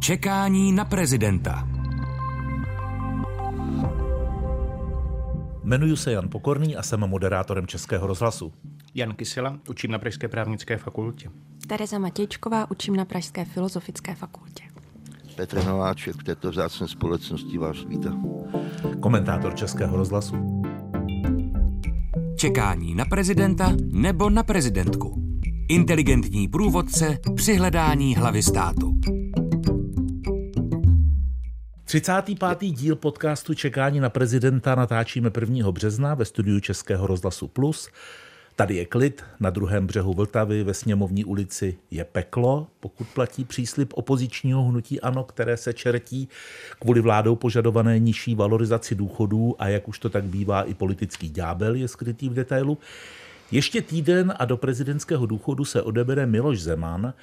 Čekání na prezidenta. Jmenuji se Jan Pokorný a jsem moderátorem Českého rozhlasu. Jan Kysela, učím na Pražské právnické fakultě. Tereza Matějčková, učím na Pražské filozofické fakultě. Petr Nováček v této vzácné společnosti vás vítá. Komentátor Českého rozhlasu. Čekání na prezidenta nebo na prezidentku. Inteligentní průvodce při hledání hlavy státu. 35. díl podcastu Čekání na prezidenta natáčíme 1. března ve studiu Českého rozhlasu Plus. Tady je klid, na druhém břehu Vltavy ve sněmovní ulici je peklo, pokud platí příslip opozičního hnutí ANO, které se čertí kvůli vládou požadované nižší valorizaci důchodů a jak už to tak bývá, i politický ďábel je skrytý v detailu. Ještě týden a do prezidentského důchodu se odebere Miloš Zeman,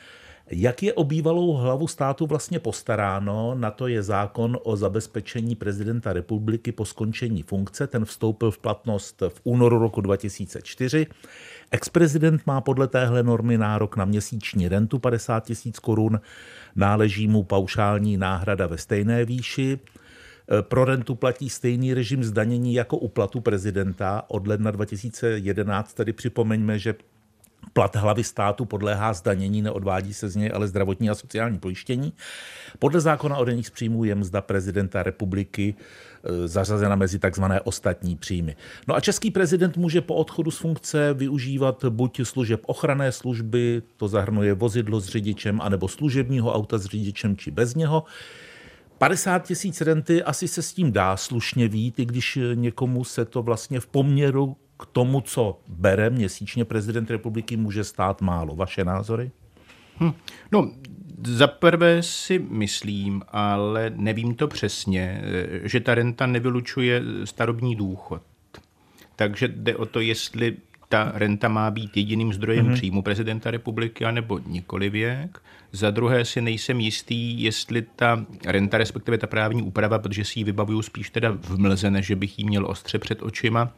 jak je o bývalou hlavu státu vlastně postaráno, na to je zákon o zabezpečení prezidenta republiky po skončení funkce. Ten vstoupil v platnost v únoru roku 2004. Ex-prezident má podle téhle normy nárok na měsíční rentu 50 tisíc korun, náleží mu paušální náhrada ve stejné výši. Pro rentu platí stejný režim zdanění jako u platu prezidenta. Od ledna 2011 tedy připomeňme, že Plat hlavy státu podléhá zdanění, neodvádí se z něj ale zdravotní a sociální pojištění. Podle zákona o deních z příjmů je mzda prezidenta republiky e, zařazena mezi takzvané ostatní příjmy. No a český prezident může po odchodu z funkce využívat buď služeb ochranné služby, to zahrnuje vozidlo s řidičem, anebo služebního auta s řidičem či bez něho. 50 tisíc renty asi se s tím dá slušně vít, i když někomu se to vlastně v poměru k tomu, co bere měsíčně prezident republiky, může stát málo. Vaše názory? Hm. No, za prvé si myslím, ale nevím to přesně, že ta renta nevylučuje starobní důchod. Takže jde o to, jestli ta renta má být jediným zdrojem mm-hmm. příjmu prezidenta republiky, anebo nikoli věk. Za druhé si nejsem jistý, jestli ta renta, respektive ta právní úprava, protože si ji vybavuju spíš teda v mlze, než že bych ji měl ostře před očima,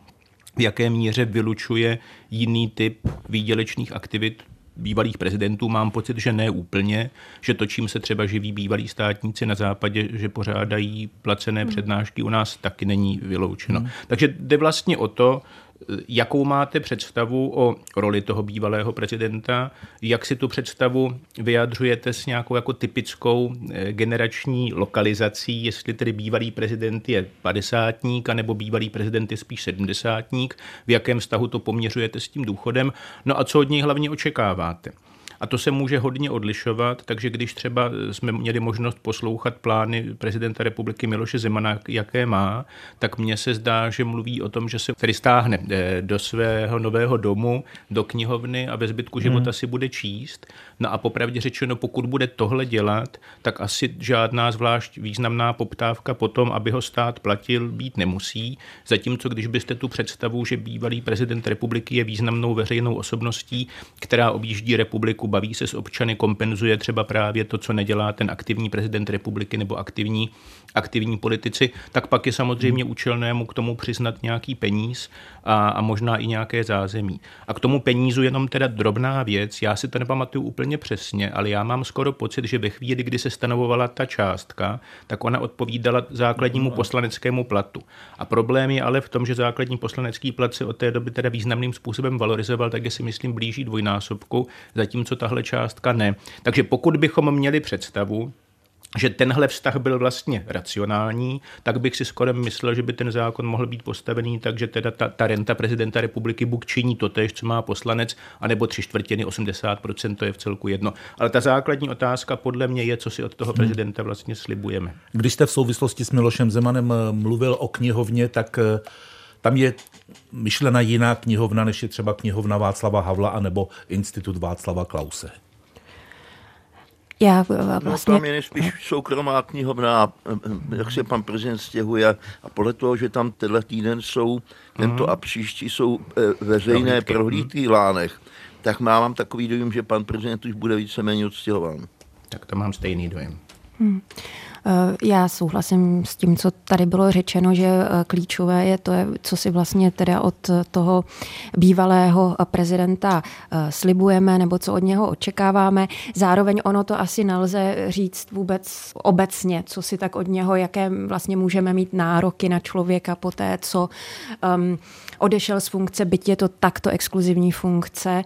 v jaké míře vylučuje jiný typ výdělečných aktivit bývalých prezidentů, mám pocit, že ne úplně, že to, čím se třeba živí bývalí státníci na západě, že pořádají placené hmm. přednášky, u nás taky není vyloučeno. Hmm. Takže jde vlastně o to, Jakou máte představu o roli toho bývalého prezidenta? Jak si tu představu vyjadřujete s nějakou jako typickou eh, generační lokalizací, jestli tedy bývalý prezident je padesátník, anebo bývalý prezident je spíš sedmdesátník? V jakém vztahu to poměřujete s tím důchodem? No a co od něj hlavně očekáváte? A to se může hodně odlišovat, takže když třeba jsme měli možnost poslouchat plány prezidenta republiky Miloše Zemana, jaké má, tak mně se zdá, že mluví o tom, že se tedy stáhne eh, do svého nového domu, do knihovny a ve zbytku života hmm. si bude číst. No a popravdě řečeno, pokud bude tohle dělat, tak asi žádná zvlášť významná poptávka potom, aby ho stát platil, být nemusí. Zatímco když byste tu představu, že bývalý prezident republiky je významnou veřejnou osobností, která objíždí republiku baví se s občany, kompenzuje třeba právě to, co nedělá ten aktivní prezident republiky nebo aktivní, aktivní politici, tak pak je samozřejmě účelné mu k tomu přiznat nějaký peníz a, a možná i nějaké zázemí. A k tomu penízu jenom teda drobná věc, já si to nepamatuju úplně přesně, ale já mám skoro pocit, že ve chvíli, kdy se stanovovala ta částka, tak ona odpovídala základnímu poslaneckému platu. A problém je ale v tom, že základní poslanecký plat se od té doby teda významným způsobem valorizoval, tak je si myslím blíží dvojnásobku, zatímco tahle částka ne. Takže pokud bychom měli představu, že tenhle vztah byl vlastně racionální, tak bych si skoro myslel, že by ten zákon mohl být postavený tak, že teda ta, ta renta prezidenta republiky buď činí to tež, co má poslanec, anebo tři čtvrtiny, 80%, to je v celku jedno. Ale ta základní otázka podle mě je, co si od toho hmm. prezidenta vlastně slibujeme. Když jste v souvislosti s Milošem Zemanem eh, mluvil o knihovně, tak eh, tam je myšlena jiná knihovna, než je třeba knihovna Václava Havla anebo Institut Václava Klause. Já eh, vlastně... No, tam je spíš soukromá knihovna, eh, jak se pan prezident stěhuje a podle toho, že tam tenhle týden jsou, tento mm. a příští jsou eh, veřejné prohlídky, prohlídky v Lánech, tak mám takový dojem, že pan prezident už bude víceméně odstěhován. Tak to mám stejný dojem. Hmm. Já souhlasím s tím, co tady bylo řečeno, že klíčové je to, co si vlastně teda od toho bývalého prezidenta slibujeme nebo co od něho očekáváme. Zároveň ono to asi nelze říct vůbec obecně, co si tak od něho, jaké vlastně můžeme mít nároky na člověka po té, co um, odešel z funkce, byť je to takto exkluzivní funkce,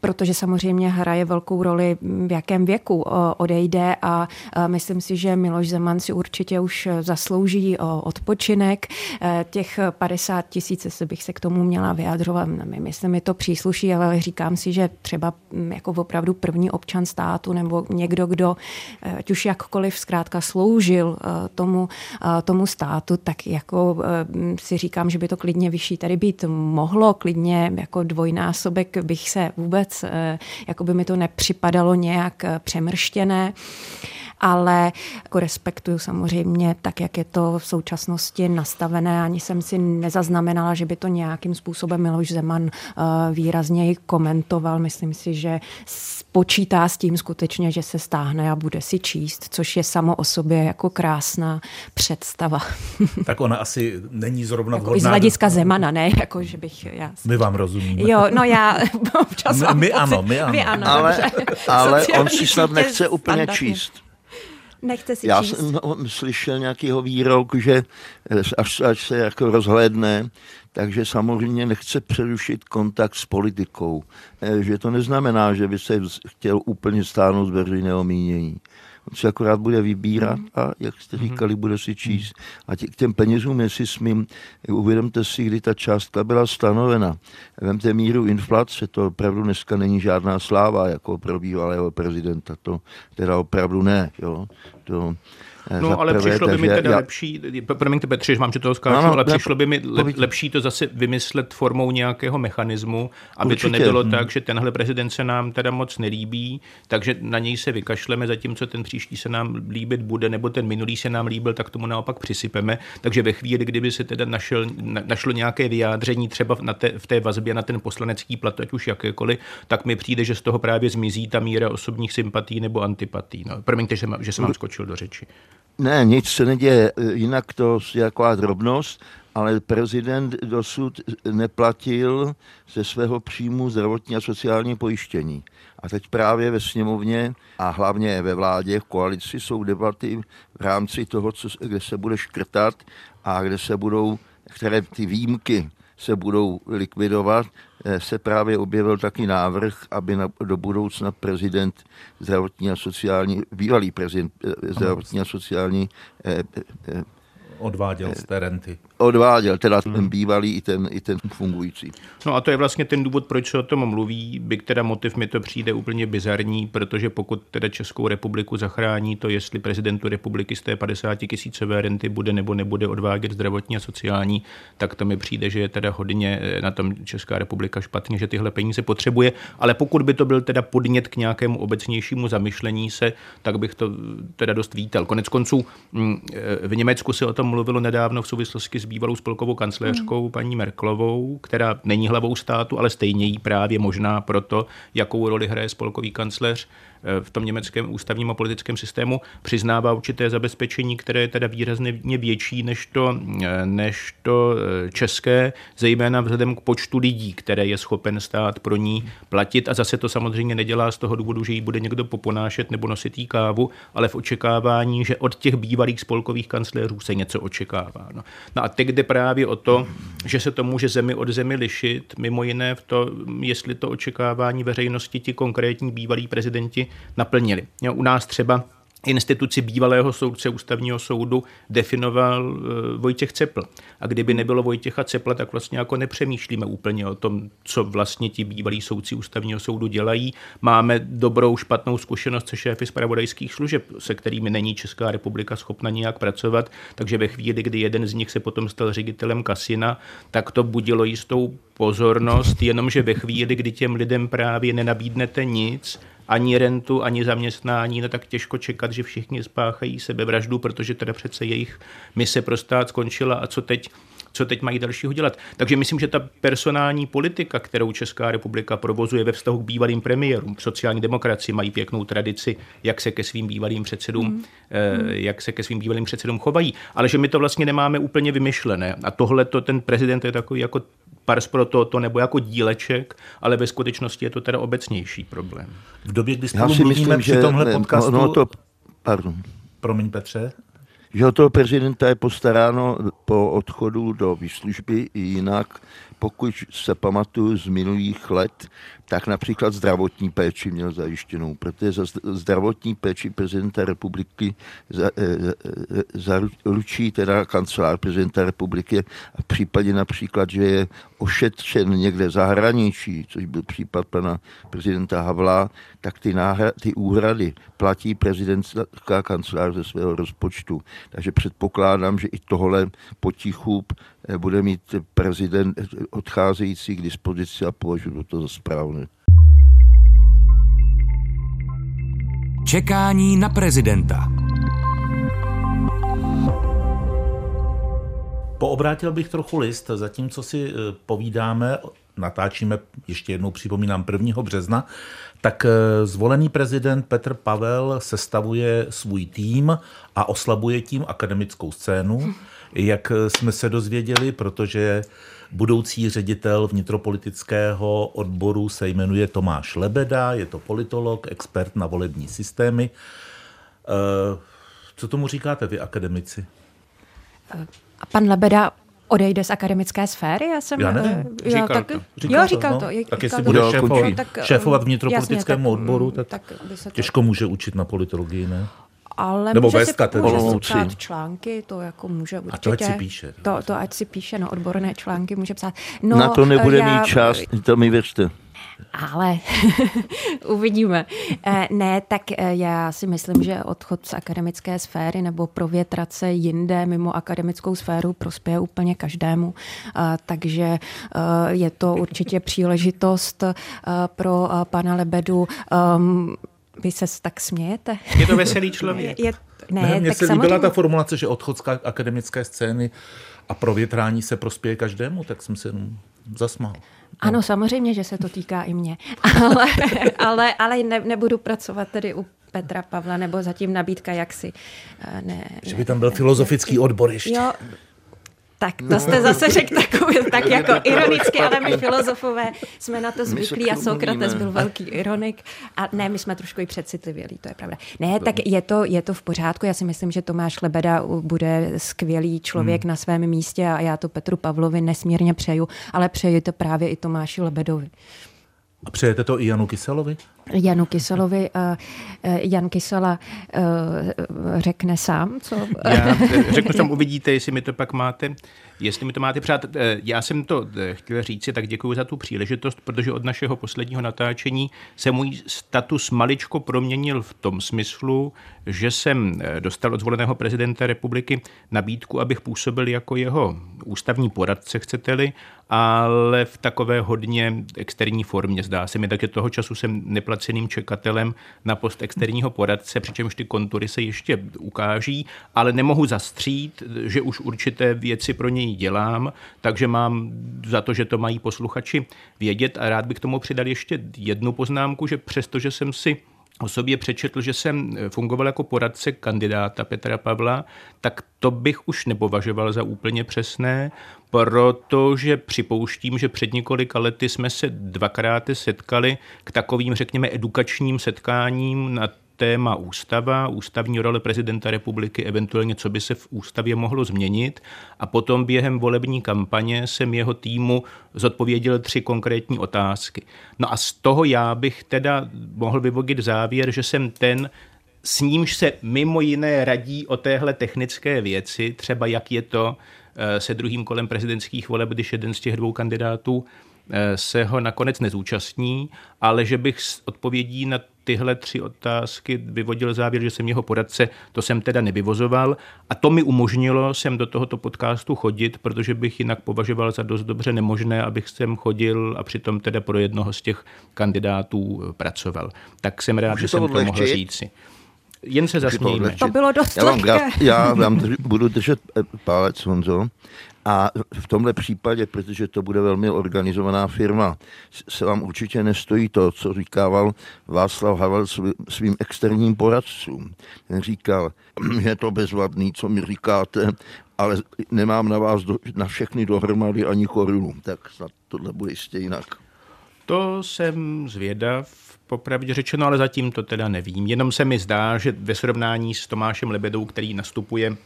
protože samozřejmě hraje velkou roli, v jakém věku odejde a myslím si, že Miloš Zeman si určitě už zaslouží odpočinek. E, těch 50 tisíc, jestli bych se k tomu měla vyjadřovat, myslím, mi to přísluší, ale říkám si, že třeba jako opravdu první občan státu nebo někdo, kdo e, ať už jakkoliv zkrátka sloužil e, tomu, tomu státu, tak jako si říkám, že by to klidně vyšší tady být být mohlo, klidně jako dvojnásobek bych se vůbec, eh, jako by mi to nepřipadalo nějak eh, přemrštěné ale jako respektuju samozřejmě tak, jak je to v současnosti nastavené. Ani jsem si nezaznamenala, že by to nějakým způsobem Miloš Zeman eh, výrazněji komentoval. Myslím si, že počítá s tím skutečně, že se stáhne a bude si číst, což je samo o sobě jako krásná představa. Tak ona asi není zrovna jako vhodná. Z hlediska Zemana, ne? Jako, že bych, já... My vám rozumíme. Jo, no já občas my, my ano, my ano. My ano ale, ale on si snad nechce úplně číst. Nechce si Já číst. jsem no, slyšel nějakýho výrok, že až, až se jako rozhlédne, takže samozřejmě nechce přerušit kontakt s politikou. Eh, že to neznamená, že by se chtěl úplně stáhnout z veřejného mínění. Si akorát bude vybírat mhm. a, jak jste mhm. říkali, bude si číst. A tě, k těm penězům, jestli smím, uvědomte si, kdy ta částka byla stanovena. Vemte míru inflace, to opravdu dneska není žádná sláva jako pro bývalého prezidenta. To teda opravdu ne. Jo. To, No, ale přišlo by mi teda já... lepší, promiňte Petře, že mám, že toho skáču, no, ale ne, přišlo by mi le, lepší to zase vymyslet formou nějakého mechanismu, aby Určitě. to nebylo hmm. tak, že tenhle prezident se nám teda moc nelíbí, takže na něj se vykašleme, zatímco ten příští se nám líbit bude, nebo ten minulý se nám líbil, tak tomu naopak přisypeme. Takže ve chvíli, kdyby se teda našel, našlo nějaké vyjádření třeba na té, v té vazbě na ten poslanecký plat, ať už jakékoliv, tak mi přijde, že z toho právě zmizí ta míra osobních sympatí nebo antipatí. No, promiňte, že, že jsem vám skočil do řeči. Ne, nic se neděje, jinak to je taková drobnost, ale prezident dosud neplatil ze svého příjmu zdravotní a sociální pojištění. A teď právě ve sněmovně a hlavně ve vládě, v koalici jsou debaty v rámci toho, co, kde se bude škrtat a kde se budou, které ty výjimky se budou likvidovat, se právě objevil taky návrh, aby na, do budoucna prezident zdravotní a sociální, bývalý prezident eh, zdravotní a sociální eh, odváděl z té renty. Odváděl, teda ten hmm. bývalý i ten, i ten fungující. No a to je vlastně ten důvod, proč se o tom mluví, byť teda motiv mi to přijde úplně bizarní, protože pokud teda Českou republiku zachrání to, jestli prezidentu republiky z té 50 tisícové renty bude nebo nebude odvádět zdravotní a sociální, tak to mi přijde, že je teda hodně eh, na tom Česká republika špatně, že tyhle peníze potřebuje, ale pokud by to byl teda podnět k nějakému obecnějšímu zamyšlení se, tak bych to teda dost vítal. Konec konců mm, eh, v Německu se o tom mluvilo nedávno v souvislosti s bývalou spolkovou kancléřkou mm. paní Merklovou, která není hlavou státu, ale stejně jí právě možná proto, jakou roli hraje spolkový kancléř v tom německém ústavním a politickém systému přiznává určité zabezpečení, které je teda výrazně větší než to, než to eh, české, zejména vzhledem k počtu lidí, které je schopen stát pro ní platit. A zase to samozřejmě nedělá z toho důvodu, že jí bude někdo poponášet nebo nosit jí kávu, ale v očekávání, že od těch bývalých spolkových kancléřů se něco očekává. No, no a teď jde právě o to, že se to může zemi od zemi lišit, mimo jiné v to, jestli to očekávání veřejnosti ti konkrétní bývalí prezidenti naplnili. U nás třeba instituci bývalého soudce ústavního soudu definoval eh, Vojtěch Cepl. A kdyby nebylo Vojtěcha Cepla, tak vlastně jako nepřemýšlíme úplně o tom, co vlastně ti bývalí soudci ústavního soudu dělají. Máme dobrou, špatnou zkušenost se šéfy zpravodajských služeb, se kterými není Česká republika schopna nějak pracovat, takže ve chvíli, kdy jeden z nich se potom stal ředitelem kasina, tak to budilo jistou pozornost, jenomže ve chvíli, kdy těm lidem právě nenabídnete nic, ani rentu, ani zaměstnání, no tak těžko čekat, že všichni spáchají sebevraždu, protože teda přece jejich mise pro stát skončila a co teď co teď mají dalšího dělat. Takže myslím, že ta personální politika, kterou Česká republika provozuje ve vztahu k bývalým premiérům, sociální demokracii mají pěknou tradici, jak se ke svým bývalým předsedům, mm. jak se ke svým bývalým předsedům chovají, ale že my to vlastně nemáme úplně vymyšlené. A tohle to ten prezident je takový jako pars pro to, to nebo jako díleček, ale ve skutečnosti je to teda obecnější problém. V době, kdy spolu mluvíme myslím, při tomhle že, podcastu... No, to, pardon. Promiň Petře že o toho prezidenta je postaráno po odchodu do výslužby jinak, pokud se pamatuju z minulých let, tak například zdravotní péči měl zajištěnou, protože za zdravotní péči prezidenta republiky zaručí za, za, teda kancelář prezidenta republiky a v případě například, že je ošetřen někde v zahraničí, což byl případ pana prezidenta Havla, tak ty, náhra, ty úhrady platí prezidentská kancelář ze svého rozpočtu. Takže předpokládám, že i tohle potichu eh, bude mít prezident odcházející k dispozici a považuji to za správné. Čekání na prezidenta. Poobrátil bych trochu list, zatímco si eh, povídáme, natáčíme, ještě jednou připomínám, 1. března, tak eh, zvolený prezident Petr Pavel sestavuje svůj tým a oslabuje tím akademickou scénu, jak jsme se dozvěděli, protože budoucí ředitel vnitropolitického odboru se jmenuje Tomáš Lebeda, je to politolog, expert na volební systémy. Eh, co tomu říkáte vy, akademici? A pan Lebeda odejde z akademické sféry? Já jsem... Já nevím. Já, říkal tak, to. Říkal jo, říkal to. to. No. Tak jestli bude šéfovat, no, tak, šéfovat vnitropolitickému jasně, odboru, tak, tak to... těžko může učit na politologii, ne? Ale Nebo může si, může si psát články, to jako může určitě. A to ať si píše. To, to ať si píše, no odborné články může psát. No, Na to nebude já, mít čas, to mi věřte. Ale uvidíme. Eh, ne, tak eh, já si myslím, že odchod z akademické sféry nebo provětrat se jinde mimo akademickou sféru prospěje úplně každému. Eh, takže je to určitě příležitost pro pana Lebedu ehm, vy se tak smějete. Je to veselý člověk. Je, ne, ne, mně se samozřejmě... líbila ta formulace, že odchod z akademické scény a provětrání se prospěje každému, tak jsem se jenom zasmál. Ano, samozřejmě, že se to týká i mě, ale, ale, ale ne, nebudu pracovat tedy u Petra Pavla, nebo zatím nabídka jaksi. Eh, ne, že by tam byl ne, filozofický ne, odbor ještě. Jo, tak to jste zase řekl takový, tak jako ironicky, ale my filozofové jsme na to zvyklí a Sokrates byl velký ironik a ne, my jsme trošku i přecitlivělí, to je pravda. Ne, tak je to, je to v pořádku, já si myslím, že Tomáš Lebeda bude skvělý člověk hmm. na svém místě a já to Petru Pavlovi nesmírně přeju, ale přeji to právě i Tomáši Lebedovi. A přejete to i Janu Kyselovi? Janu Kyselovi. Uh, Jan Kysela uh, řekne sám, co... Já řeknu, tam uvidíte, jestli mi to pak máte, jestli mi to máte přát. Já jsem to chtěl říct, tak děkuji za tu příležitost, protože od našeho posledního natáčení se můj status maličko proměnil v tom smyslu, že jsem dostal od zvoleného prezidenta republiky nabídku, abych působil jako jeho ústavní poradce, chcete-li, ale v takové hodně externí formě, zdá se mi, takže toho času jsem neplaceným čekatelem na post externího poradce, přičemž ty kontury se ještě ukáží, ale nemohu zastřít, že už určité věci pro něj dělám, takže mám za to, že to mají posluchači vědět. A rád bych tomu přidal ještě jednu poznámku, že přestože jsem si o sobě přečetl, že jsem fungoval jako poradce kandidáta Petra Pavla, tak to bych už nepovažoval za úplně přesné, protože připouštím, že před několika lety jsme se dvakrát setkali k takovým, řekněme, edukačním setkáním na téma ústava, ústavní role prezidenta republiky, eventuálně co by se v ústavě mohlo změnit. A potom během volební kampaně jsem jeho týmu zodpověděl tři konkrétní otázky. No a z toho já bych teda mohl vyvodit závěr, že jsem ten, s nímž se mimo jiné radí o téhle technické věci, třeba jak je to eh, se druhým kolem prezidentských voleb, když jeden z těch dvou kandidátů eh, se ho nakonec nezúčastní, ale že bych s odpovědí na tyhle tři otázky vyvodil závěr, že jsem jeho poradce, to jsem teda nevyvozoval a to mi umožnilo sem do tohoto podcastu chodit, protože bych jinak považoval za dost dobře nemožné, abych sem chodil a přitom teda pro jednoho z těch kandidátů pracoval. Tak jsem rád, Může že jsem to mohl říci. Jen se zasmějme. To bylo dost já vám, já, já vám drž, budu držet eh, palec, Honzo. A v tomhle případě, protože to bude velmi organizovaná firma, se vám určitě nestojí to, co říkával Václav Havel svým externím poradcům. Ten říkal, je to bezvadný, co mi říkáte, ale nemám na vás do, na všechny dohromady ani korunu. Tak snad tohle bude jistě jinak. To jsem zvědav, popravdě řečeno, ale zatím to teda nevím. Jenom se mi zdá, že ve srovnání s Tomášem Lebedou, který nastupuje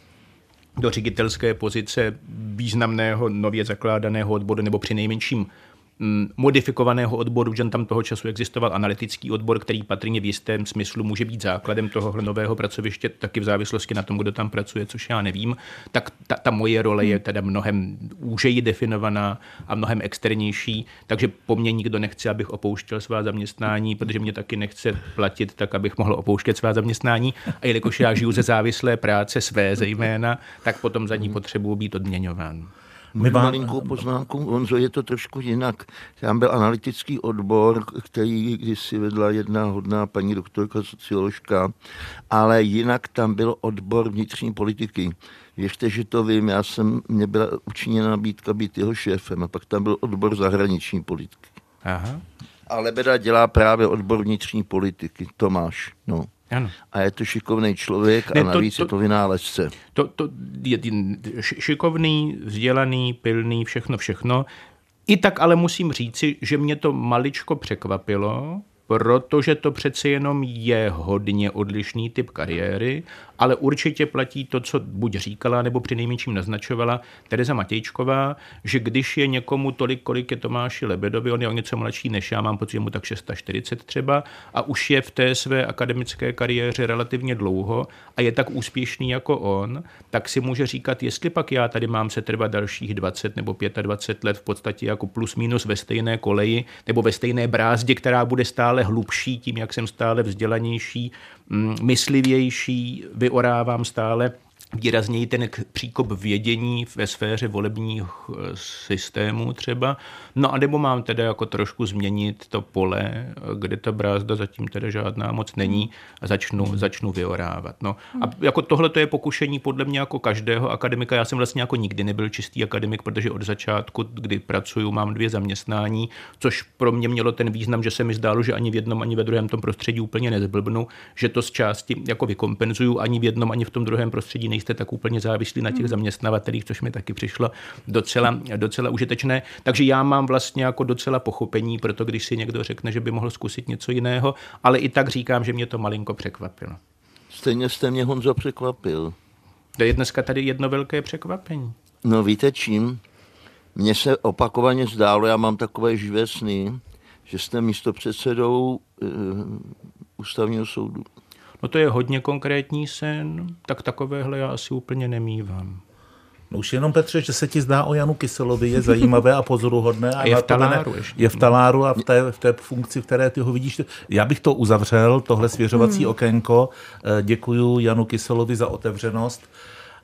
do ředitelské pozice významného nově zakládaného odboru nebo při nejmenším modifikovaného odboru, že tam toho času existoval analytický odbor, který patrně v jistém smyslu může být základem toho nového pracoviště, taky v závislosti na tom, kdo tam pracuje, což já nevím, tak ta, ta moje role je teda mnohem úžeji definovaná a mnohem externější, takže po mně nikdo nechce, abych opouštěl svá zaměstnání, protože mě taky nechce platit tak, abych mohl opouštět svá zaměstnání. A jelikož já žiju ze závislé práce své zejména, tak potom za ní potřebuji být odměňován. My vám... malinkou poznámku, Honzo, je to trošku jinak. Tam byl analytický odbor, který kdysi vedla jedna hodná paní doktorka socioložka, ale jinak tam byl odbor vnitřní politiky. Věřte, že to vím, já jsem, mě byla učiněna nabídka být jeho šéfem a pak tam byl odbor zahraniční politiky. Aha. A Lebeda dělá právě odbor vnitřní politiky, Tomáš. No. Ano. A je to šikovný člověk ne, a navíc to, to, je to vynálezce. To, to je šikovný, vzdělaný, pilný, všechno, všechno. I tak ale musím říci, že mě to maličko překvapilo, protože to přece jenom je hodně odlišný typ kariéry ale určitě platí to, co buď říkala, nebo při nejmenším naznačovala Tereza Matějčková, že když je někomu tolik, kolik je Tomáši Lebedovi, on je o něco mladší než já, mám pocit, že mu tak 640 třeba, a už je v té své akademické kariéře relativně dlouho a je tak úspěšný jako on, tak si může říkat, jestli pak já tady mám se trvat dalších 20 nebo 25 let v podstatě jako plus minus ve stejné koleji nebo ve stejné brázdě, která bude stále hlubší tím, jak jsem stále vzdělanější, mm, myslivější, vyorávám stále výrazněji ten příkop vědění ve sféře volebních eh, systémů třeba. No a nebo mám teda jako trošku změnit to pole, kde ta brázda zatím teda žádná moc není a začnu, hmm. začnu vyorávat. No a jako tohle to je pokušení podle mě jako každého akademika. Já jsem vlastně jako nikdy nebyl čistý akademik, protože od začátku, kdy pracuju, mám dvě zaměstnání, což pro mě mělo ten význam, že se mi zdálo, že ani v jednom, ani ve druhém tom prostředí úplně nezblbnu, že to z části jako vykompenzuju, ani v jednom, ani v tom druhém prostředí nejsem nejste tak úplně závislí na těch hmm. zaměstnavatelích, což mi taky přišlo docela, docela užitečné. Takže já mám vlastně jako docela pochopení, proto když si někdo řekne, že by mohl zkusit něco jiného, ale i tak říkám, že mě to malinko překvapilo. Stejně jste mě Honzo překvapil. To je dneska tady jedno velké překvapení. No víte čím? Mně se opakovaně zdálo, já mám takové živé sny, že jste místo předsedou uh, ústavního soudu. No to je hodně konkrétní sen, tak takovéhle já asi úplně nemývám. No už jenom Petře, že se ti zdá o Janu Kyselovi, je zajímavé a pozoruhodné. A, a je v taláru ne, ještě. Je v taláru a v té, v té funkci, v které ty ho vidíš. Já bych to uzavřel, tohle svěřovací hmm. okénko. Eh, děkuji Janu Kyselovi za otevřenost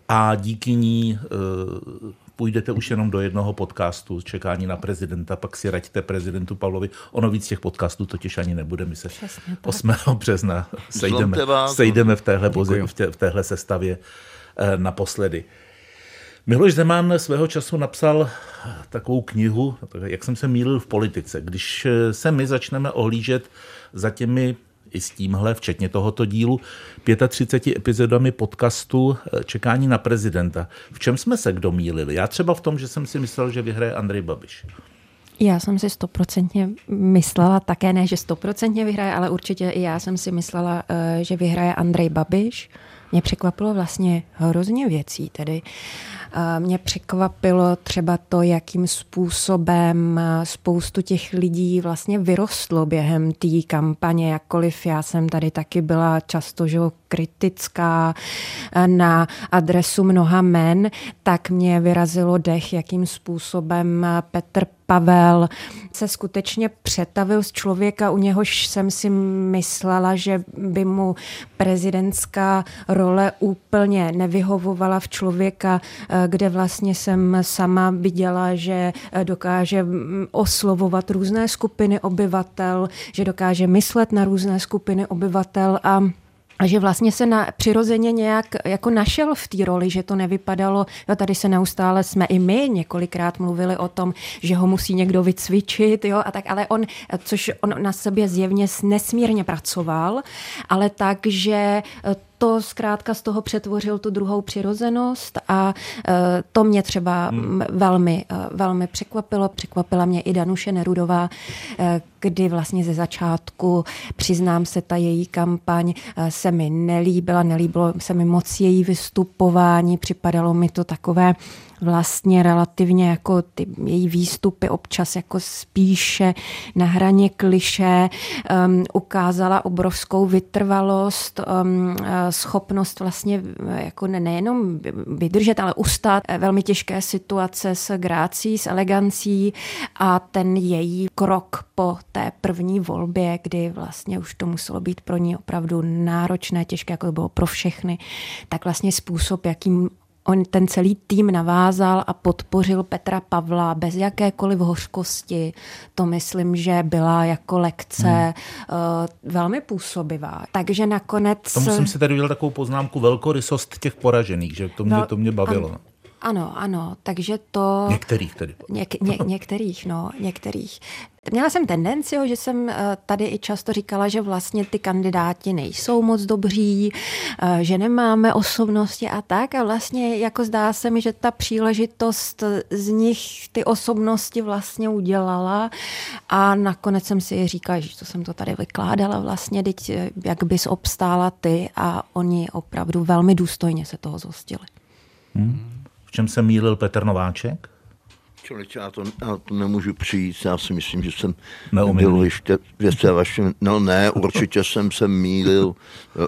a díky ní eh, půjdete už jenom do jednoho podcastu čekání na prezidenta, pak si raďte prezidentu Pavlovi. Ono víc těch podcastů totiž ani nebude. My se Přesně, 8. března sejdeme, sejdeme v téhle, pozi, v, tě, v téhle sestavě eh, naposledy. Miloš Zeman svého času napsal takovou knihu, jak jsem se mýlil v politice. Když se my začneme ohlížet za těmi i s tímhle, včetně tohoto dílu, 35 epizodami podcastu eh, Čekání na prezidenta. V čem jsme se kdo mýlili? Já třeba v tom, že jsem si myslel, že vyhraje Andrej Babiš. Já jsem si stoprocentně myslela, také ne, že stoprocentně vyhraje, ale určitě i já jsem si myslela, eh, že vyhraje Andrej Babiš. Mě překvapilo vlastně hrozně věcí. Tedy mě překvapilo třeba to, jakým způsobem spoustu těch lidí vlastně vyrostlo během té kampaně, jakkoliv já jsem tady taky byla často že kritická na adresu mnoha men, tak mě vyrazilo dech, jakým způsobem Petr Pavel se skutečně přetavil z člověka, u něhož jsem si myslela, že by mu prezidentská role úplně nevyhovovala v člověka, kde vlastně jsem sama viděla, že dokáže oslovovat různé skupiny obyvatel, že dokáže myslet na různé skupiny obyvatel a a že vlastně se na, přirozeně nějak jako našel v té roli, že to nevypadalo, jo, tady se neustále jsme i my několikrát mluvili o tom, že ho musí někdo vycvičit, jo, a tak, ale on, což on na sobě zjevně nesmírně pracoval, ale tak, že to zkrátka z toho přetvořil tu druhou přirozenost a e, to mě třeba hmm. velmi, e, velmi překvapilo. Překvapila mě i Danuše Nerudová, e, kdy vlastně ze začátku, přiznám se, ta její kampaň se mi nelíbila, nelíbilo se mi moc její vystupování, připadalo mi to takové vlastně relativně jako ty její výstupy občas jako spíše na hraně kliše, um, ukázala obrovskou vytrvalost, um, schopnost vlastně jako ne, nejenom vydržet, ale ustát velmi těžké situace s grácí, s elegancí a ten její krok po té první volbě, kdy vlastně už to muselo být pro ní opravdu náročné, těžké, jako to bylo pro všechny, tak vlastně způsob, jakým on ten celý tým navázal a podpořil Petra Pavla bez jakékoliv hořkosti. To myslím, že byla jako lekce hmm. uh, velmi působivá. Takže nakonec... To musím si tady udělat takovou poznámku velkorysost těch poražených, že to mě, no, to mě bavilo. Ano. Ano, ano, takže to... Některých tedy. Něk, ně, některých, no, některých. Měla jsem tendenci, že jsem eh, tady i často říkala, že vlastně ty kandidáti nejsou moc dobří, eh, že nemáme osobnosti a tak. A vlastně jako zdá se mi, že ta příležitost z nich ty osobnosti vlastně udělala. A nakonec jsem si říkala, že to jsem to tady vykládala vlastně, teď eh, jak bys obstála ty a oni opravdu velmi důstojně se toho zhostili. Hmm. V čem se mýlil Petr Nováček? Člověče, já to, já to nemůžu přijít, já si myslím, že jsem Neumilný. byl ještě ve vašem, no ne, určitě jsem se mýlil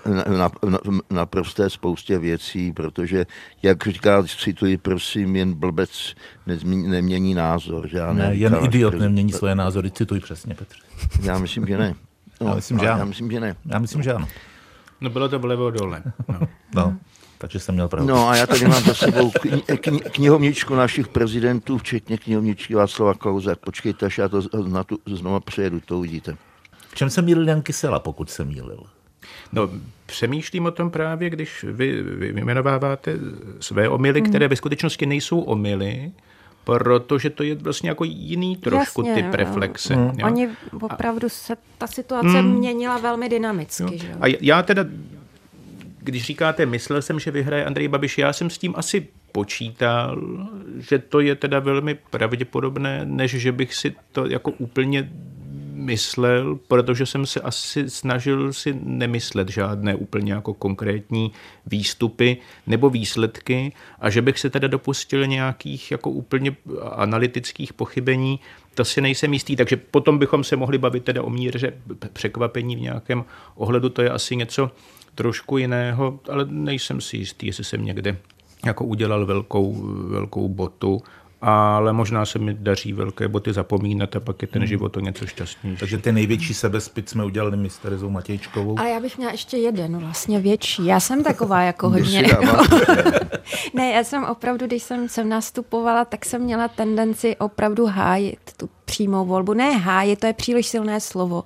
na, na, na, na prosté spoustě věcí, protože, jak říká, cituji, prosím, jen blbec nezmí, nemění názor. Že já ne, jen idiot nemění svoje názory, cituji přesně, Petr. Já myslím, že ne. No, já myslím, že ano. Já myslím, že ne. Já myslím, že ano. No bylo to vlevo dole. No. no takže jsem měl pravdu. No a já tady mám za sebou kni- kni- knihovničku našich prezidentů, včetně knihovničky Václava Klauze. Počkejte, až já to na tu znovu přejedu, to uvidíte. V čem se mýlil Jan Kysela, pokud se mýlil? No, přemýšlím o tom právě, když vy, vy vyjmenováváte své omily, hmm. které ve skutečnosti nejsou omily, protože to je vlastně jako jiný trošku Jasně, typ no. reflexe. Hmm. Oni opravdu se ta situace hmm. měnila velmi dynamicky. Jo. Že? A já teda když říkáte, myslel jsem, že vyhraje Andrej Babiš, já jsem s tím asi počítal, že to je teda velmi pravděpodobné, než že bych si to jako úplně myslel, protože jsem se asi snažil si nemyslet žádné úplně jako konkrétní výstupy nebo výsledky a že bych se teda dopustil nějakých jako úplně analytických pochybení, to si nejsem jistý, takže potom bychom se mohli bavit teda o míře překvapení v nějakém ohledu, to je asi něco, trošku jiného, ale nejsem si jistý, jestli jsem někde jako udělal velkou, velkou botu ale možná se mi daří velké boty zapomínat a pak je ten hmm. život o něco šťastnější. Takže ty největší sebespit jsme udělali my s Terezou Matějčkovou. Ale já bych měla ještě jeden vlastně větší. Já jsem taková jako hodně... ne, já jsem opravdu, když jsem sem nastupovala, tak jsem měla tendenci opravdu hájit tu přímou volbu. Ne hájit, to je příliš silné slovo.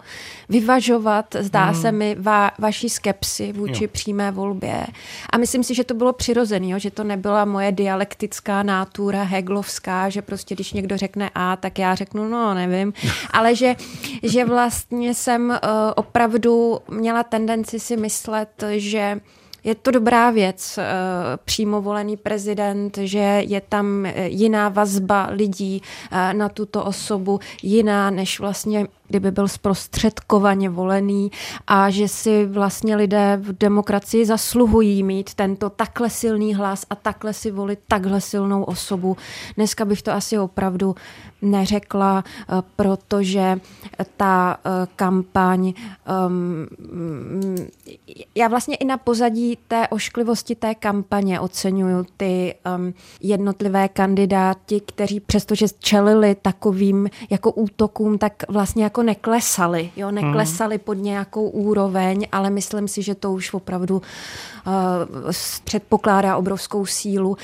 Vyvažovat, zdá hmm. se mi, va, vaší skepsy vůči jo. přímé volbě. A myslím si, že to bylo přirozené, že to nebyla moje dialektická nátura heglovská, že prostě když někdo řekne A, tak já řeknu no, nevím. Ale že, že vlastně jsem uh, opravdu měla tendenci si myslet, že je to dobrá věc, eh, přímo volený prezident, že je tam eh, jiná vazba lidí eh, na tuto osobu, jiná než vlastně kdyby byl zprostředkovaně volený a že si vlastně lidé v demokracii zasluhují mít tento takhle silný hlas a takhle si volit takhle silnou osobu. Dneska bych to asi opravdu neřekla, eh, protože ta eh, kampaň, um, já vlastně i na pozadí té ošklivosti té kampaně oceňuju ty um, jednotlivé kandidáti, kteří přestože čelili takovým jako útokům, tak vlastně jako neklesali, jo, neklesali hmm. pod nějakou úroveň, ale myslím si, že to už opravdu uh, předpokládá obrovskou sílu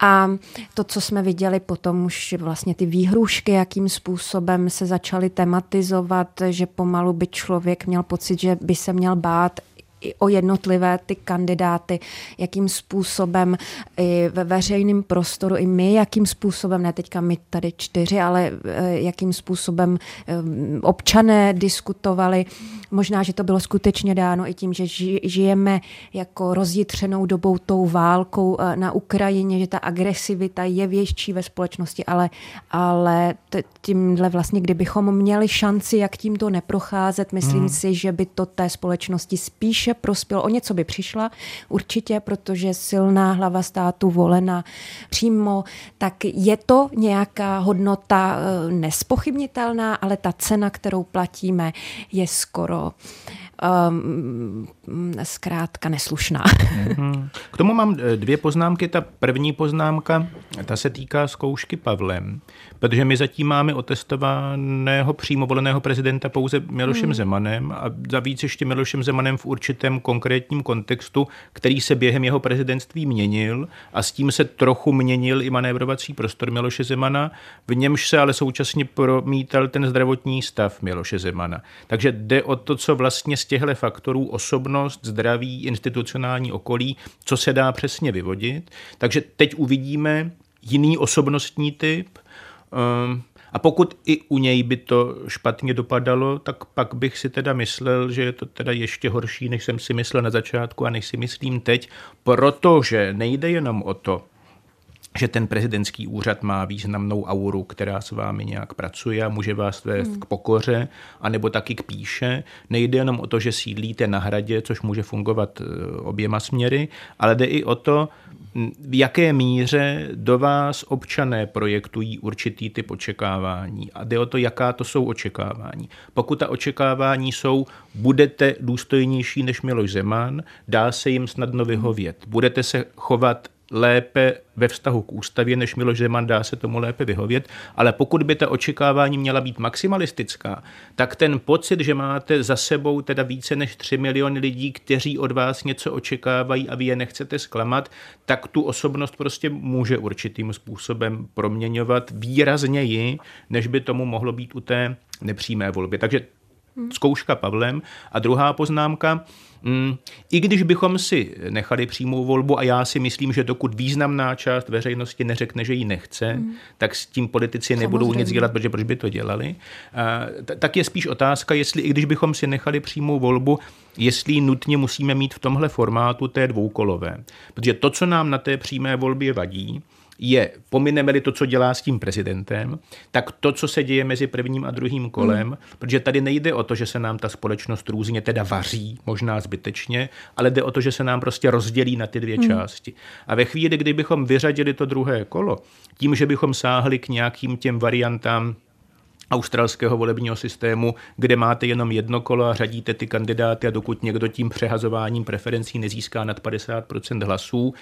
a to, co jsme viděli potom už vlastně ty výhrušky, jakým způsobem se začaly tematizovat, že pomalu by člověk měl pocit, že by se měl bát i o jednotlivé ty kandidáty, jakým způsobem i ve veřejném prostoru, i my, jakým způsobem, ne teďka my tady čtyři, ale eh, jakým způsobem eh, občané diskutovali. Možná, že to bylo skutečně dáno i tím, že žijeme jako rozjitřenou dobou tou válkou eh, na Ukrajině, že ta agresivita je větší ve společnosti, ale, ale tímhle vlastně, kdybychom měli šanci, jak tímto neprocházet, myslím hmm. si, že by to té společnosti spíše prospělo. O něco by přišla určitě, protože silná hlava státu volena přímo, tak je to nějaká hodnota eh, nespochybnitelná, ale ta cena, kterou platíme, je skoro um, zkrátka neslušná. Mhm. K tomu mám eh, dvě poznámky. Ta první poznámka, ta se týká zkoušky Pavlem, protože my zatím máme otestovaného přímo voleného prezidenta pouze Milošem hmm. Zemanem a za víc ještě Milošem Zemanem v určitém konkrétním kontextu, který se během jeho prezidentství měnil a s tím se trochu měnil i manévrovací prostor Miloše Zemana, v němž se ale současně promítal ten zdravotní stav Miloše Zemana. Takže jde o to, co vlastně z těchto faktorů osobnost, zdraví, institucionální okolí, co se dá přesně vyvodit. Takže teď uvidíme jiný osobnostní typ, ehm, a pokud i u něj by to špatně dopadalo, tak pak bych si teda myslel, že je to teda ještě horší, než jsem si myslel na začátku a než si myslím teď, protože nejde jenom o to, že ten prezidentský úřad má významnou auru, která s vámi nějak pracuje a může vás vést hmm. k pokoře, anebo taky k píše. Nejde jenom o to, že sídlíte na hradě, což může fungovat e, oběma směry, ale jde i o to, v jaké míře do vás občané projektují určitý typ očekávání. A jde o to, jaká to jsou očekávání. Pokud ta očekávání jsou, budete důstojnější než Miloš Zeman, dá se jim snadno vyhovět. Budete se chovat lépe ve vztahu k ústavě, než Miloš Zeman dá se tomu lépe vyhovět, ale pokud by ta očekávání měla být maximalistická, tak ten pocit, že máte za sebou teda více než 3 miliony lidí, kteří od vás něco očekávají a vy je nechcete zklamat, tak tu osobnost prostě může určitým způsobem proměňovat výrazněji, než by tomu mohlo být u té nepřímé volby. Takže zkouška Pavlem. A druhá poznámka, Mm, I když bychom si nechali přímou volbu, a já si myslím, že dokud významná část veřejnosti neřekne, že ji nechce, mm. tak s tím politici nebudou Samozřejmě. nic dělat, protože proč by to dělali. Tak je spíš otázka, jestli i když bychom si nechali přímou volbu, jestli nutně musíme mít v tomhle formátu té dvoukolové. Protože to, co nám na té přímé volbě vadí, je, pomineme-li to, co dělá s tím prezidentem, tak to, co se děje mezi prvním a druhým kolem, hmm. protože tady nejde o to, že se nám ta společnost různě teda vaří, možná zbytečně, ale jde o to, že se nám prostě rozdělí na ty dvě hmm. části. A ve chvíli, kdybychom vyřadili to druhé kolo, tím, že bychom sáhli k nějakým těm variantám australského volebního systému, kde máte jenom jedno kolo a řadíte ty kandidáty a dokud někdo tím přehazováním preferencí nezíská nad 50% hlasů,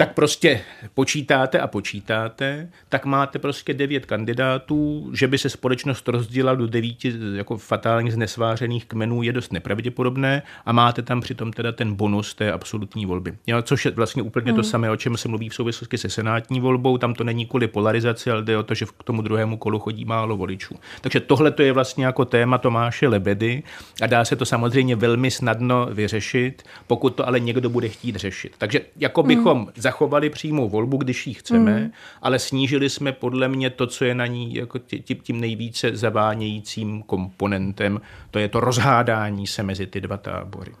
tak prostě počítáte a počítáte, tak máte prostě devět kandidátů, že by se společnost rozdělila do devíti jako fatálně znesvářených kmenů je dost nepravděpodobné a máte tam přitom teda ten bonus té absolutní volby. Jo, což je vlastně úplně hmm. to samé, o čem se mluví v souvislosti se senátní volbou, tam to není kvůli polarizaci, ale jde o to, že k tomu druhému kolu chodí málo voličů. Takže tohle to je vlastně jako téma Tomáše Lebedy a dá se to samozřejmě velmi snadno vyřešit, pokud to ale někdo bude chtít řešit. Takže jako bychom hmm zachovali přímou volbu, když ji chceme, mm. ale snížili jsme podle mě to, co je na ní jako tím nejvíce zavánějícím komponentem, to je to rozhádání se mezi ty dva tábory.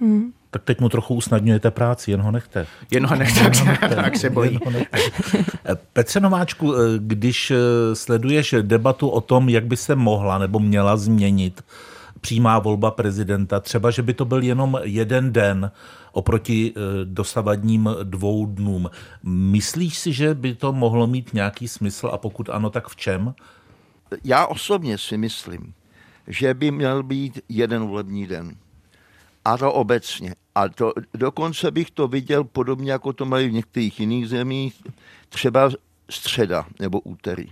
Mm. Tak teď mu trochu usnadňujete práci, jen ho nechte. Jen ho nechte, jen ho nechte. tak se bojí. Petře Nováčku, eh, když eh, sleduješ debatu o tom, jak by se mohla nebo měla změnit přímá volba prezidenta, třeba, že by to byl jenom jeden den oproti eh, dosavadním dvou dnům. Myslíš si, že by to mohlo mít nějaký smysl a pokud ano, tak v čem? Já osobně si myslím, že by měl být jeden volební den. A to obecně. A to, dokonce bych to viděl podobně, jako to mají v některých jiných zemích, třeba středa nebo úterý.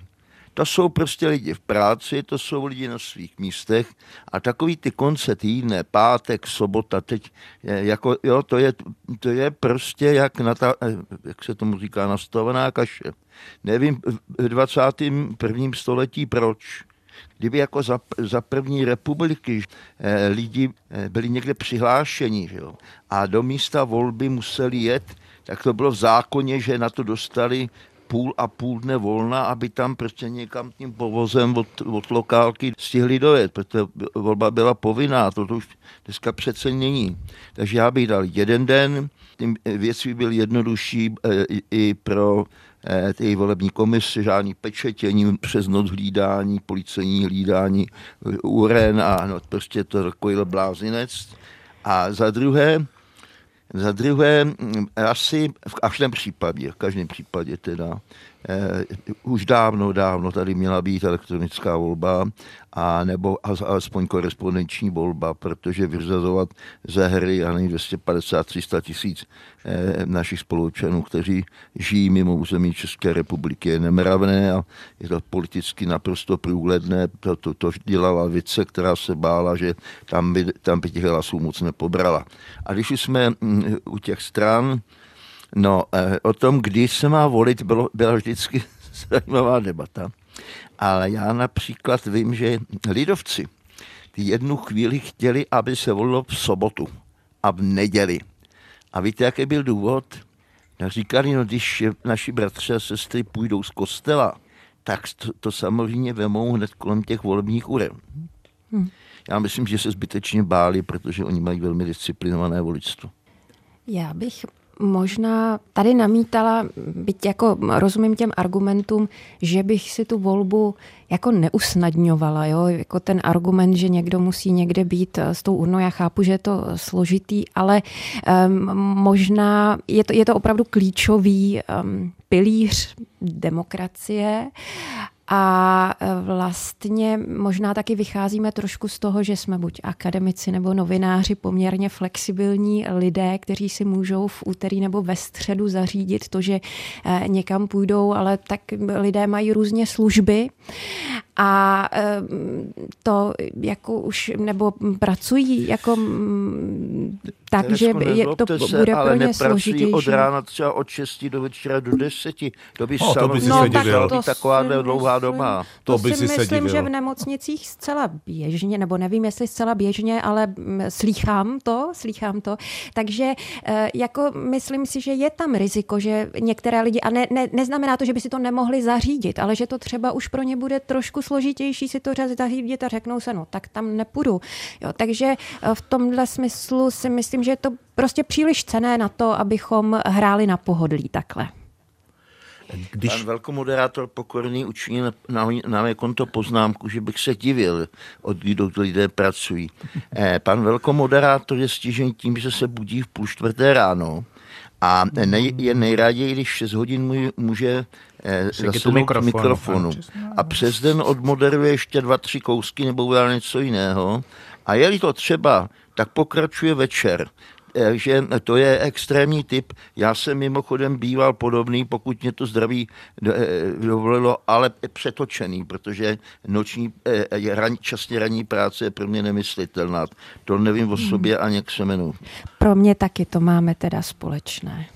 To jsou prostě lidi v práci, to jsou lidi na svých místech a takový ty konce týdne, pátek, sobota, teď, jako, jo, to je, to je prostě jak, na ta, jak se tomu říká, nastavená kaše. Nevím v 21. století proč, Kdyby jako za, za první republiky eh, lidi eh, byli někde přihlášeni že jo, a do místa volby museli jet, tak to bylo v zákoně, že na to dostali půl a půl dne volna, aby tam prostě někam tím povozem od, od lokálky stihli dojet, protože volba byla povinná, to, už dneska přece není. Takže já bych dal jeden den, tím věc by byl jednodušší e, i pro e, ty volební komise, žádný pečetění, přes noc hlídání, policejní hlídání, uren a no, prostě to takový blázinec. A za druhé, za druhé, asi v každém případě, v každém případě teda, už dávno, dávno tady měla být elektronická volba a nebo alespoň korespondenční volba, protože vyřazovat ze hry a 250-300 tisíc eh, našich spolučanů, kteří žijí mimo území České republiky, je nemravné a je to politicky naprosto průhledné. To, to, to dělala věce, která se bála, že tam by, tam by těch hlasů moc nepobrala. A když jsme mm, u těch stran, no eh, o tom, kdy se má volit, bylo, byla vždycky zajímavá debata. Ale já například vím, že lidovci ty jednu chvíli chtěli, aby se volilo v sobotu a v neděli. A víte, jaký byl důvod? No, říkali, no když naši bratři a sestry půjdou z kostela, tak to, to samozřejmě vemou hned kolem těch volebních úren. Hmm. Já myslím, že se zbytečně báli, protože oni mají velmi disciplinované voličstvo. Já bych možná tady namítala, byť jako rozumím těm argumentům, že bych si tu volbu jako neusnadňovala, jo? jako ten argument, že někdo musí někde být s tou urnou, já chápu, že je to složitý, ale um, možná je to, je to opravdu klíčový um, pilíř demokracie a e, vlastně možná taky vycházíme trošku z toho, že jsme buď akademici nebo novináři poměrně flexibilní lidé, kteří si můžou v úterý nebo ve středu zařídit to, že e, někam půjdou, ale tak lidé mají různě služby a to jako už, nebo pracují jako tak, že je, to se, bude ale pro ně složitější. od rána třeba od 6 do večera do 10. To by no, si no, se tak to taková dlouhá doba. To, to by si myslím, že v nemocnicích zcela běžně, nebo nevím, jestli zcela běžně, ale slýchám to, slýchám to. Takže e, jako myslím si, že je tam riziko, že některé lidi, a ne, ne, neznamená to, že by si to nemohli zařídit, ale že to třeba už pro ně bude trošku složitější si to zařídit a řeknou se, no tak tam nepůjdu. Jo, takže eh, v tomhle smyslu si myslím, že je to prostě příliš cené na to, abychom hráli na pohodlí takhle. Když... Pan velkomoderátor Pokorný učinil na, na mé konto poznámku, že bych se divil, od kdy lidé pracují. Eh, pan velkomoderátor je stižen tím, že se budí v půl čtvrté ráno a nej, je nejraději, když 6 hodin může eh, zasednout mikrofonu, mikrofonu. A přes den odmoderuje ještě dva, tři kousky nebo udělá něco jiného. A je-li to třeba, tak pokračuje večer že to je extrémní typ. Já jsem mimochodem býval podobný, pokud mě to zdraví eh, dovolilo, ale přetočený, protože noční, eh, ran, časně ranní práce je pro mě nemyslitelná. To nevím o sobě ani k semenu. Pro mě taky to máme teda společné.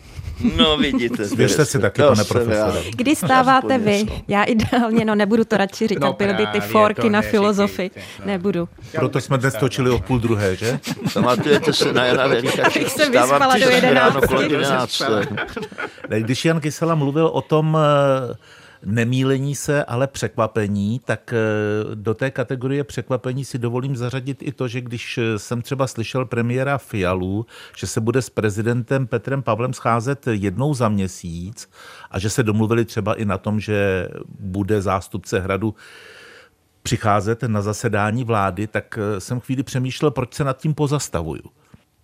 No vidíte. Věřte si taky, pane profesore. Kdy stáváte vy? Já ideálně, no nebudu to radši říkat, no, byly by ty forky na filozofii. No. Nebudu. Proto jsme dnes točili o půl druhé, že? Pamatujete se na Jana Verika? Abych se vyspala do jedenácti. Když Jan Kysela mluvil o tom, eh, nemílení se, ale překvapení, tak eh, do té kategorie překvapení si dovolím zařadit i to, že když eh, jsem třeba slyšel premiéra Fialu, že se bude s prezidentem Petrem Pavlem scházet jednou za měsíc a že se domluvili třeba i na tom, že bude zástupce hradu přicházet na zasedání vlády, tak eh, jsem chvíli přemýšlel, proč se nad tím pozastavuju.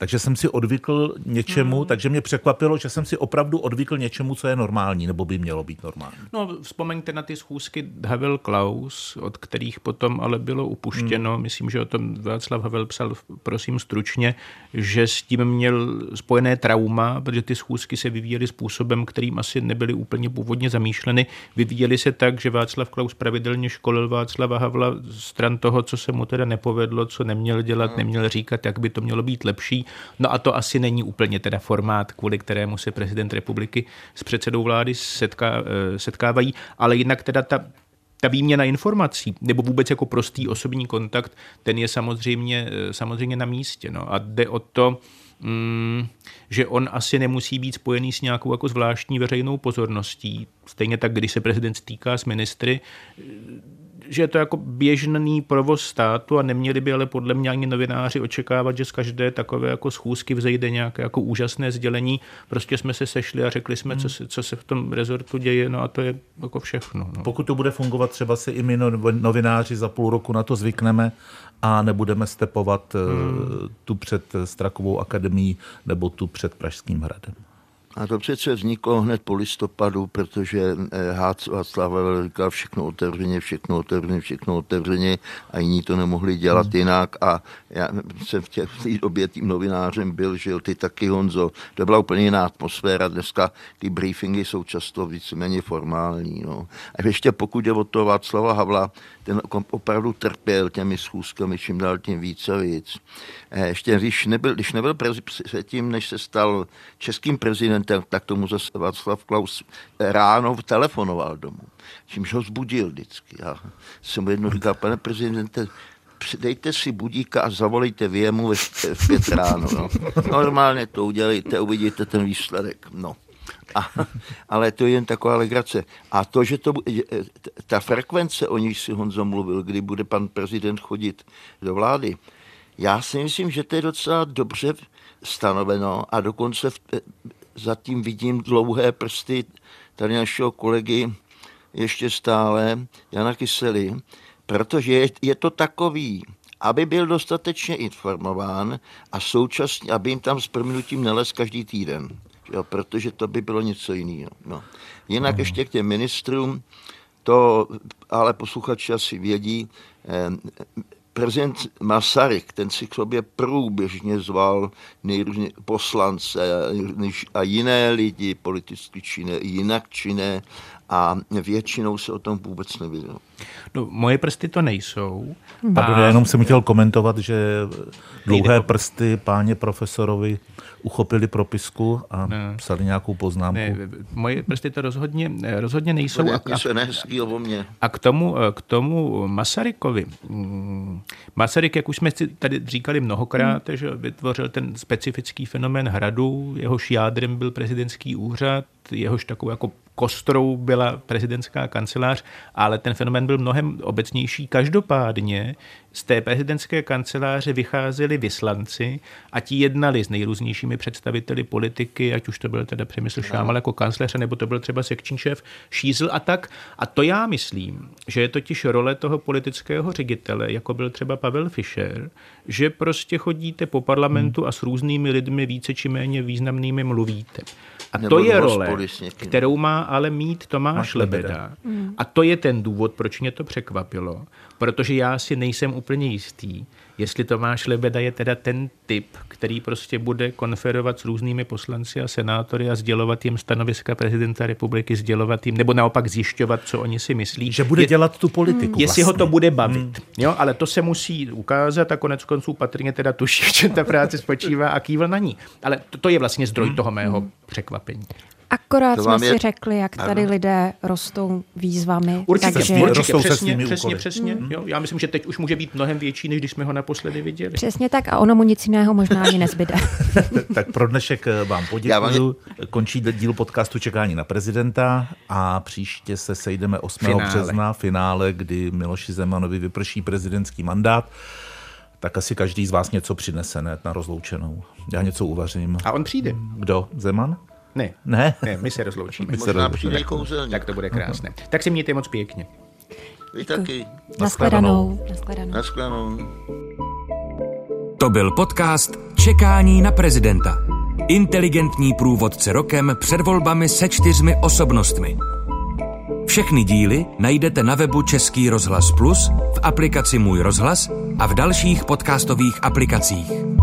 Takže jsem si odvykl něčemu, hmm. takže mě překvapilo, že jsem si opravdu odvykl něčemu, co je normální, nebo by mělo být normální. No, vzpomeňte na ty schůzky Havel Klaus, od kterých potom ale bylo upuštěno. Hmm. Myslím, že o tom Václav Havel psal, prosím stručně, že s tím měl spojené trauma, protože ty schůzky se vyvíjely způsobem, kterým asi nebyly úplně původně zamýšleny. Vyvíjely se tak, že Václav Klaus pravidelně školil Václava Havla stran toho, co se mu teda nepovedlo, co neměl dělat, hmm. neměl říkat, jak by to mělo být lepší. No a to asi není úplně teda formát, kvůli kterému se prezident republiky s předsedou vlády setká, eh, setkávají, ale jinak teda ta ta výměna informací nebo vůbec jako prostý osobní kontakt, ten je samozřejmě, samozřejmě na místě. No. A jde o to, mm, že on asi nemusí být spojený s nějakou jako zvláštní veřejnou pozorností. Stejně tak, když se prezident stýká s ministry, že je to jako běžný provoz státu a neměli by ale podle mě ani novináři očekávat, že z každé takové jako schůzky vzejde nějaké jako úžasné sdělení. Prostě jsme se sešli a řekli jsme, hmm. co, se, co se v tom rezortu děje, no a to je jako všechno. No. Pokud to bude fungovat, třeba se i my novináři za půl roku na to zvykneme a nebudeme stepovat eh, hmm. tu před Strakovou akademií nebo tu před Pražským hradem. A to přece vzniklo hned po listopadu, protože Hác Václav říkal všechno otevřeně, všechno otevřeně, všechno otevřeně a jiní to nemohli dělat hmm. jinak a já jsem v, té době tím novinářem byl, že ty taky Honzo, to byla úplně jiná atmosféra, dneska ty briefingy jsou často víceméně formální. No. A ještě pokud je o toho Václava Havla, ten opravdu trpěl těmi schůzkami, čím dál tím víc a víc. Eh, ještě když nebyl, když nebyl předtím, než se stal českým prezidentem, tak tomu zase Václav Klaus ráno telefonoval domů, čímž ho zbudil vždycky. Já jsem jednou říkal, pane prezidente, dejte si budíka a zavolejte vy jemu v pět ráno. No. Normálně to udělejte, uvidíte ten výsledek. No. A, ale to je jen taková legrace. A to, že to, ta frekvence, o níž si Honzo mluvil, kdy bude pan prezident chodit do vlády, já si myslím, že to je docela dobře stanoveno a dokonce v, zatím vidím dlouhé prsty tady našeho kolegy ještě stále, Jana Kysely, protože je, je to takový, aby byl dostatečně informován a současně, aby jim tam s prominutím neles každý týden jo, protože to by bylo něco jiného. No. Jinak ještě k těm ministrům, to ale posluchači asi vědí, eh, prezident Masaryk, ten si k sobě průběžně zval nejrůzně poslance a jiné lidi, politicky činné, jinak činné, a většinou se o tom vůbec nevědělo. No, moje prsty to nejsou. Pardon, a... já jenom jsem chtěl komentovat, že dlouhé prsty páně profesorovi uchopili propisku a ne. psali nějakou poznámku. Ne, moje prsty to rozhodně, rozhodně nejsou. A, a, mě. a k tomu, k tomu Masarykovi. Mm, Masaryk, jak už jsme si tady říkali mnohokrát, hmm. že vytvořil ten specifický fenomén hradu, jehož jádrem byl prezidentský úřad, jehož takovou jako kostrou byla prezidentská kancelář, ale ten fenomen byl mnohem obecnější. Každopádně z té prezidentské kanceláře vycházeli vyslanci a ti jednali s nejrůznějšími představiteli politiky, ať už to byl teda Přemysl Šámal jako kancléř, nebo to byl třeba sekční šéf Šízl a tak. A to já myslím, že je totiž role toho politického ředitele, jako byl třeba Pavel Fischer, že prostě chodíte po parlamentu hmm. a s různými lidmi více či méně významnými mluvíte. A Nebo to je role, kterou má ale mít Tomáš Lebeda. Hmm. A to je ten důvod, proč mě to překvapilo. Protože já si nejsem úplně jistý, jestli Tomáš Lebeda je teda ten typ, který prostě bude konferovat s různými poslanci a senátory a sdělovat jim stanoviska prezidenta republiky, sdělovat jim, nebo naopak zjišťovat, co oni si myslí. Že bude je, dělat tu politiku. Jestli vlastně. ho to bude bavit. Hmm. Jo, ale to se musí ukázat a konec konců patrně teda tuší, že ta práce spočívá a kývil na ní. Ale to, to je vlastně zdroj hmm. toho mého hmm. překvapení. Akorát jsme si je... řekli, jak tady ano. lidé rostou výzvami. Určitě, takže... určitě rostou přesně, přesně, přesně. Mm. Jo, já myslím, že teď už může být mnohem větší, než když jsme ho naposledy viděli. Přesně tak a ono mu nic jiného možná ani nezbyde. tak pro dnešek eh, vám poděkuji. Končí díl podcastu Čekání na prezidenta a příště se sejdeme 8. Finále. března, finále, kdy Miloši Zemanovi vyprší prezidentský mandát tak asi každý z vás něco přinese, ne, na rozloučenou. Já něco uvařím. A on přijde. Kdo? Zeman? Ne. Ne? Ne, my se rozloučíme. My se Možná přijde kouzelník. Tak to bude krásné. Tak si mějte moc pěkně. Vy taky. Naschledanou. Naschledanou. To byl podcast Čekání na prezidenta. Inteligentní průvodce rokem před volbami se čtyřmi osobnostmi. Všechny díly najdete na webu Český rozhlas Plus, v aplikaci Můj rozhlas a v dalších podcastových aplikacích.